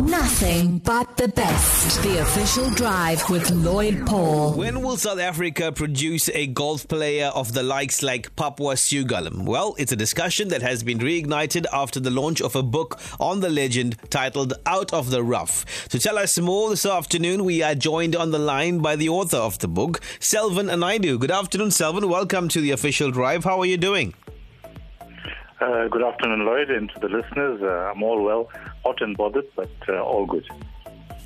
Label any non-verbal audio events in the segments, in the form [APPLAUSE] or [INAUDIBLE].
Nothing but the best. The official drive with Lloyd Paul. When will South Africa produce a golf player of the likes like Papwa Sewgolum? Well, it's a discussion that has been reignited after the launch of a book on the legend titled Out of the Rough. To tell us more this afternoon, we are joined on the line by the author of the book, Selvan Naidoo. Good afternoon, Selvan. Welcome to the official drive. How are you doing? Uh, good afternoon, Lloyd, and to the listeners. Uh, I'm all well, hot and bothered, but uh, all good.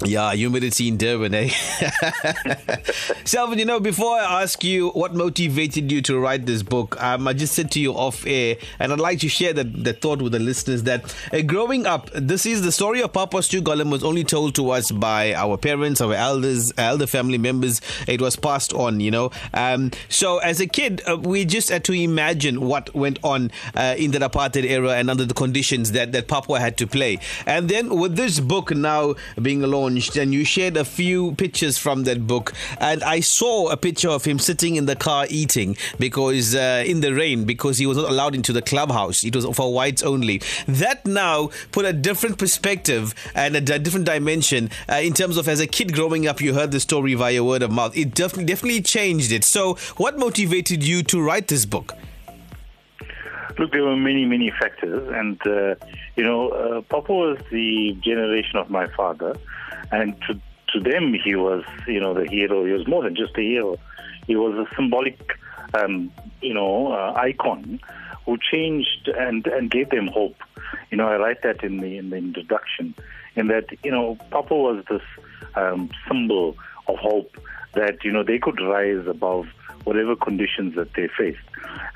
Yeah, humidity in Durban, eh? [LAUGHS] Selvan, you know, before I ask you what motivated you to write this book, um, I just said to you off air, and I'd like to share that, that thought with the listeners that uh, growing up, this is the story of Papwa Sewgolum was only told to us by our parents, our elders, elder family members. It was passed on, you know. Um, so as a kid, uh, we just had to imagine what went on uh, in the apartheid era and under the conditions that, that Papwa had to play. And then with this book now being launched, launched and you shared a few pictures from that book. And I saw a picture of him sitting in the car eating because uh, in the rain because he was not allowed into the clubhouse. It was for whites only. That now put a different perspective and a different dimension uh, in terms of as a kid growing up, you heard the story via word of mouth. It definitely definitely changed it. So, what motivated you to write this book? Look, there were many, many factors, and uh, you know, uh, Papwa was the generation of my father, and to to them, he was, you know, the hero. He was more than just a hero. He was a symbolic, um, you know, uh, icon who changed and and gave them hope. You know, I write that in the in the introduction, in that you know, Papwa was this um, symbol of hope that you know they could rise above whatever conditions that they faced.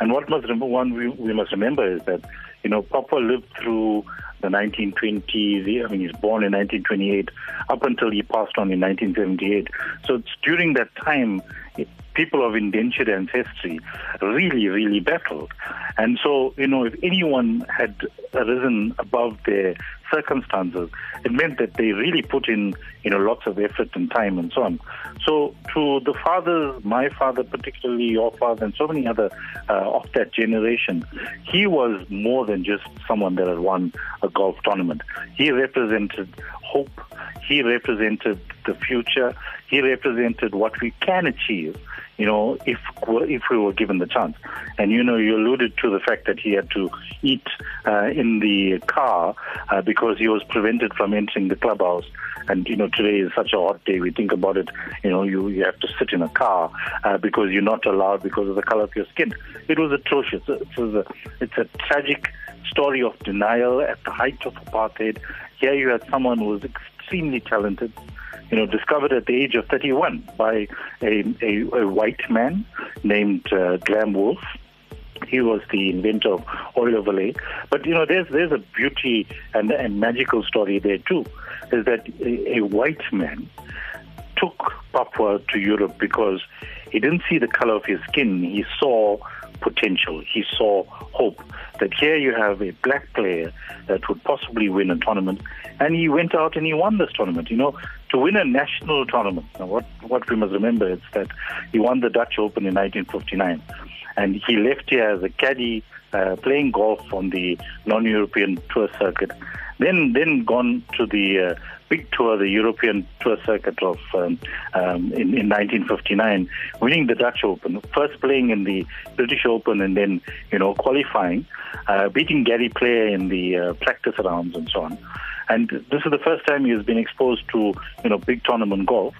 And what must one we, we must remember is that you know Papwa lived through the 1920s. I mean, he's born in 1928 up until he passed on in 1978. So it's during that time, people of indentured ancestry really, really battled. And so, you know, if anyone had arisen above their circumstances, it meant that they really put in, you know, lots of effort and time and so on. So, to the fathers, my father, particularly your father, and so many other uh, of that generation, he was more than just someone that had won a golf tournament. He represented hope. He represented the future. He represented what we can achieve you know, if if we were given the chance. And you know, you alluded to the fact that he had to eat uh, in the car uh, because he was prevented from entering the clubhouse. And you know, today is such a hot day. We think about it. You know, you you have to sit in a car uh, because you're not allowed because of the color of your skin. It was atrocious. It was a it's a tragic story of denial at the height of apartheid. Here you had someone who was extremely talented you know, discovered at the age of 31 by a, a, a white man named uh, Graham Wolf. He was the inventor of oil of Olay. But, you know, there's, there's a beauty and, and magical story there, too, is that a, a white man took Papwa to Europe because he didn't see the color of his skin. He saw potential. He saw hope that here you have a black player that would possibly win a tournament, and he went out and he won this tournament. You know, to win a national tournament. Now, what what we must remember is that he won the Dutch Open in 1959, and he left here as a caddy, uh, playing golf on the non-European tour circuit. Then then gone to the uh, big tour, the European tour circuit of um, um, in, in 1959, winning the Dutch Open, first playing in the British Open, and then you know qualifying, uh, beating Gary Player in the uh, practice rounds and so on. And this is the first time he has been exposed to you know big tournament golf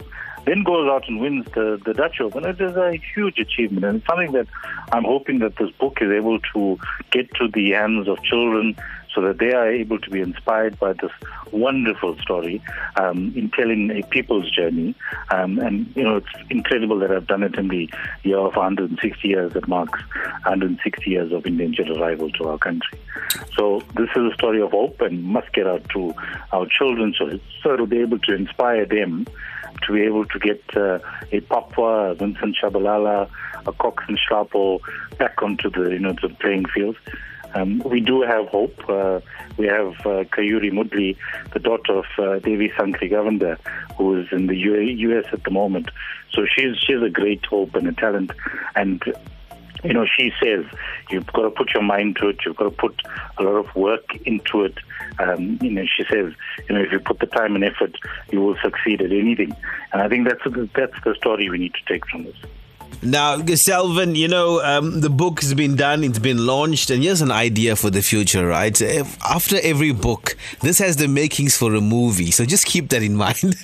then goes out and wins the, the Dutch Open. It is a huge achievement, and it's something that I'm hoping that this book is able to get to the hands of children so that they are able to be inspired by this wonderful story um, in telling a people's journey. Um, and, you know, it's incredible that I've done it in the year of 160 years that marks 160 years of indentured arrival to our country. So this is a story of hope and must get out to our children so, so it'll be able to inspire them to be able to get uh, a Papwa, a Vincent Tshabalala, a Cox and Schlapo back onto the you know the playing field. Um, we do have hope. Uh, we have uh, Kayuri Mudli, the daughter of uh, Devi Sankrigovindra, who is in the U- U.S. at the moment. So she's she's a great hope and a talent. And you know, she says you've got to put your mind to it. You've got to put a lot of work into it. Um, you know, she says, you know, if you put the time and effort, you will succeed at anything. And I think that's that's the story we need to take from this. Now, Selvan, you know, um, the book has been done, it's been launched, and here's an idea for the future, right? If, after every book, this has the makings for a movie, so just keep that in [LAUGHS] mind.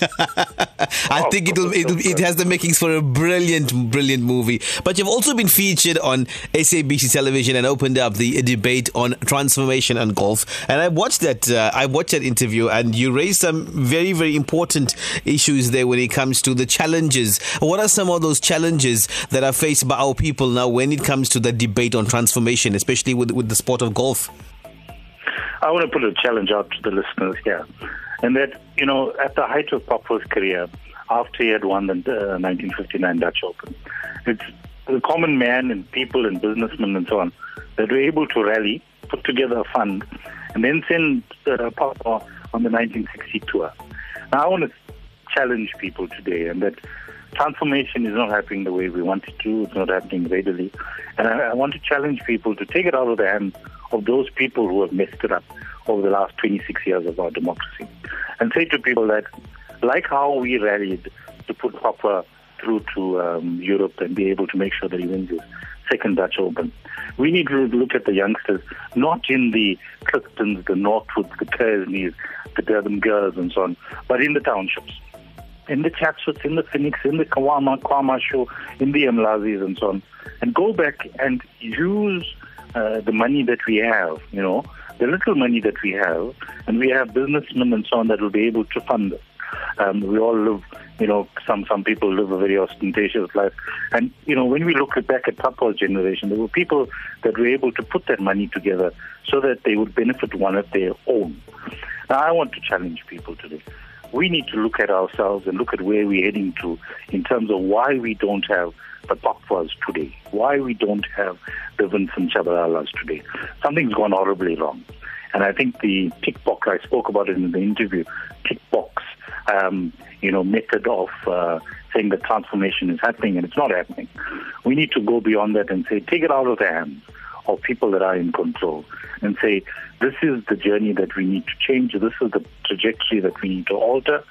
I oh, think it'll, it'll it has the makings for a brilliant, brilliant movie. But you've also been featured on SABC television and opened up the debate on transformation and golf. And I watched that, uh, I watched that interview, and you raised some very, very important issues there when it comes to the challenges. What are some of those challenges? That are faced by our people now when it comes to the debate on transformation, especially with, with the sport of golf? I want to put a challenge out to the listeners here. And that, you know, at the height of Papwa's career, after he had won the uh, 1959 Dutch Open, it's the common man and people and businessmen and so on that were able to rally, put together a fund, and then send uh, on the 1960 tour. Now, I want to challenge people today, and that transformation is not happening the way we want it to. It's not happening readily. And I, I, want to challenge people to take it out of the hands of those people who have messed it up over the last 26 years of our democracy. And say to people that, like how we rallied to put Papwa through to um, Europe and be able to make sure that he wins his second Dutch Open, we need to look at the youngsters, not in the Cliftons, the Northwoods, the Kearsneys, the Durban girls and so on, but in the townships in the Chatsworths, in the Phoenix, in the Kawama, KwaMashu, in the Mlazis and so on, and go back and use uh, the money that we have, you know, the little money that we have, and we have businessmen and so on that will be able to fund us. Um, we all live, you know, some some people live a very ostentatious life, and you know, when we look back at Papwa's generation, there were people that were able to put that money together so that they would benefit one of their own. Now, I want to challenge people today we need to look at ourselves and look at where we're heading to in terms of why we don't have the Papwas today, why we don't have the Vincent Tshabalalas today. Something's gone horribly wrong. And I think the tick box, I spoke about it in the interview, tick box, um, you know, method of uh, saying that transformation is happening and it's not happening. We need to go beyond that and say, take it out of the hands of people that are in control and say, this is the journey that we need to change, this is the trajectory that we need to alter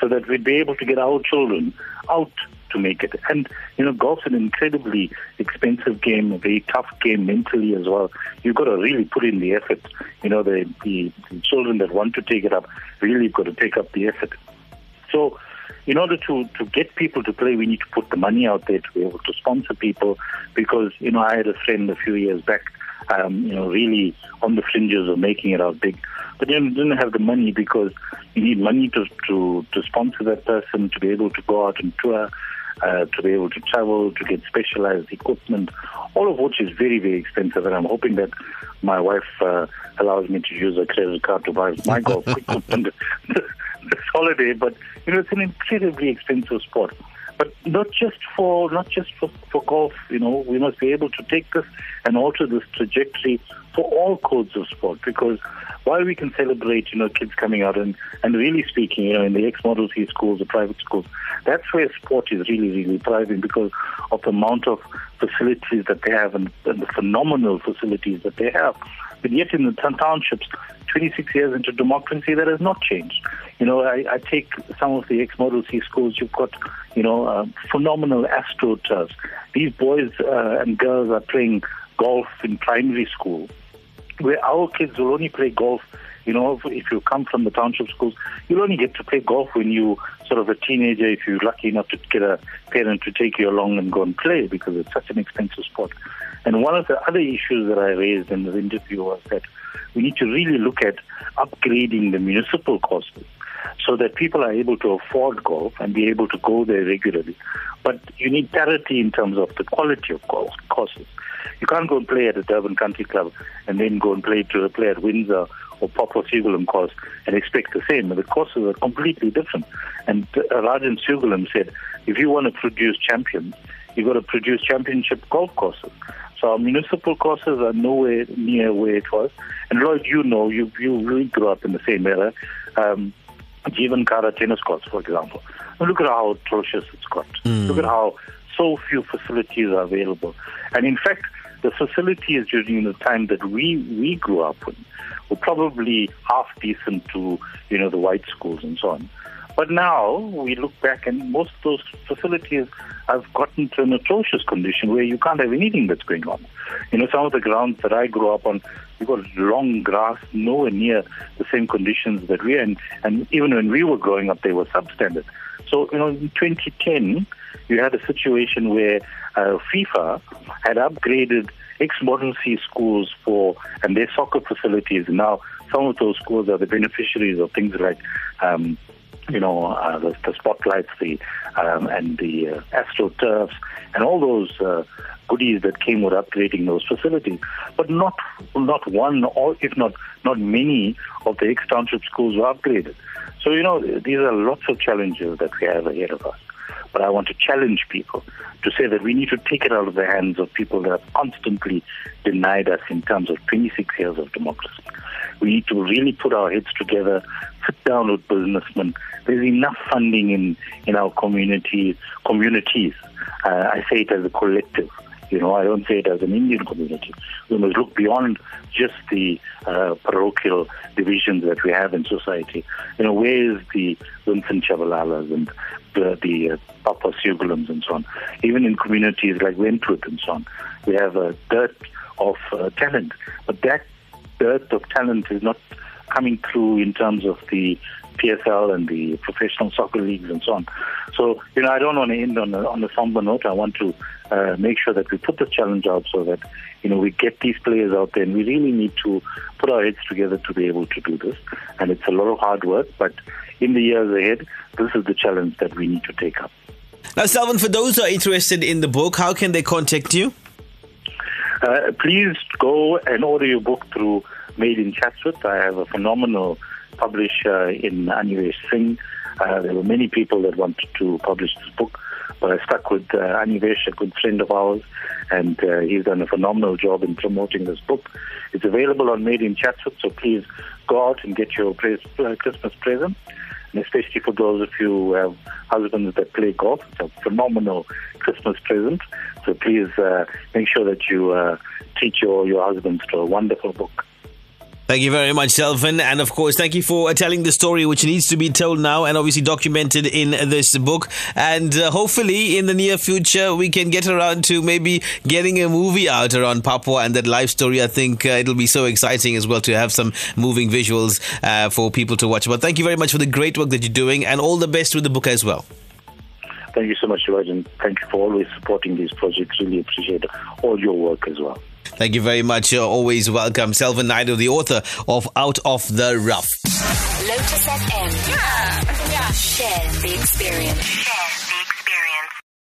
so that we'd be able to get our children out to make it. And, you know, golf's an incredibly expensive game, a very tough game mentally as well. You've got to really put in the effort. You know, the, the, children that want to take it up really got to take up the effort. So, in order to, to get people to play, we need to put the money out there to be able to sponsor people. Because, you know, I had a friend a few years back, um, you know, really on the fringes of making it out big. But didn't have the money because you need money to, to, to sponsor that person, to be able to go out and tour, uh, to be able to travel, to get specialized equipment, all of which is very, very expensive. And I'm hoping that my wife uh, allows me to use a credit card to buy my golf [LAUGHS] equipment [LAUGHS] this holiday. But you know, it's an incredibly expensive sport. But not just for not just for, for golf, you know, we must be able to take this and alter this trajectory for all codes of sport because while we can celebrate, you know, kids coming out and, and really speaking, you know, in the ex-Model C schools, the private schools, that's where sport is really, really thriving because of the amount of facilities that they have and, and the phenomenal facilities that they have. But yet in the townships, 26 years into democracy, that has not changed. You know, I, I take some of the ex-Model C schools. You've got, you know, uh, phenomenal astroturfs. These boys uh, and girls are playing golf in primary school, where our kids will only play golf. You know, if you come from the township schools, you'll only get to play golf when you sort of a teenager. If you're lucky enough to get a parent to take you along and go and play, because it's such an expensive sport. And one of the other issues that I raised in the interview was that we need to really look at upgrading the municipal courses so that people are able to afford golf and be able to go there regularly. But you need parity in terms of the quality of golf courses. You can't go and play at a Durban Country Club and then go and play to play at Windsor or Papwa Sewgolum course and expect the same. The courses are completely different. And uh, Rajan Sewgolum said, if you want to produce champions, you've got to produce championship golf courses. So our municipal courses are nowhere near where it was. And Lloyd, you know, you you really grew up in the same era. Um, Jeevan Kara tennis courts, for example. And look at how atrocious it's got. Mm. Look at how so few facilities are available. And in fact, the facilities during the time that we, we grew up in were probably half decent to, you know, the white schools and so on. But now we look back and most of those facilities have gotten to an atrocious condition where you can't have anything that's going on. You know, some of the grounds that I grew up on, you've got long grass, nowhere near the same conditions that we are in. And even when we were growing up, they were substandard. So, you know, in 2010, you had a situation where uh, FIFA had upgraded ex-Model C schools for, and their soccer facilities. Now, some of those schools are the beneficiaries of things like um, you know, uh, the, the, spotlights, the um, and the uh, astroturfs, and all those uh, goodies that came with upgrading those facilities. But not not one, or if not not many of the ex-township schools were upgraded. So you know, these are lots of challenges that we have ahead of us. But I want to challenge people to say that we need to take it out of the hands of people that have constantly denied us in terms of 26 years of democracy. We need to really put our heads together, sit down with businessmen. There's enough funding in, in our community, communities. Uh, I say it as a collective. You know, I don't say it as an Indian community. We must look beyond just the uh, parochial divisions that we have in society. You know, where is the Vincent Tshabalalas and the, the uh, Papwa Sewgolums and so on? Even in communities like Wentworth and so on, we have a dearth of uh, talent. But that dearth of talent is not coming through in terms of the PSL and the professional soccer leagues and so on. So, you know, I don't want to end on a, on a somber note. I want to uh, make sure that we put the challenge out so that, you know, we get these players out there and we really need to put our heads together to be able to do this. And it's a lot of hard work, but in the years ahead, this is the challenge that we need to take up. Now, Selvan, for those who are interested in the book, how can they contact you? Uh, please go and order your book through Made in Chatsworth. I have a phenomenal publisher in Anivesh Singh. Uh, there were many people that wanted to publish this book, but I stuck with uh, Anivesh, a good friend of ours, and uh, he's done a phenomenal job in promoting this book. It's available on Made in Chatsworth, so please go out and get your uh, Christmas present and especially for those of you who have husbands that play golf. It's a phenomenal Christmas present. So please uh, make sure that you uh, teach your, your husbands to a wonderful book. Thank you very much, Selvan. And of course, thank you for telling the story which needs to be told now and obviously documented in this book. And uh, hopefully, in the near future, we can get around to maybe getting a movie out around Papwa and that life story. I think uh, it'll be so exciting as well to have some moving visuals uh, for people to watch. But thank you very much for the great work that you're doing and all the best with the book as well. Thank you so much, George, and thank you for always supporting these projects. Really appreciate all your work as well. Thank you very much. You're always welcome. Selvan Naidoo, the author of Out of the Rough. Lotus FM. Yeah. yeah. Share the experience.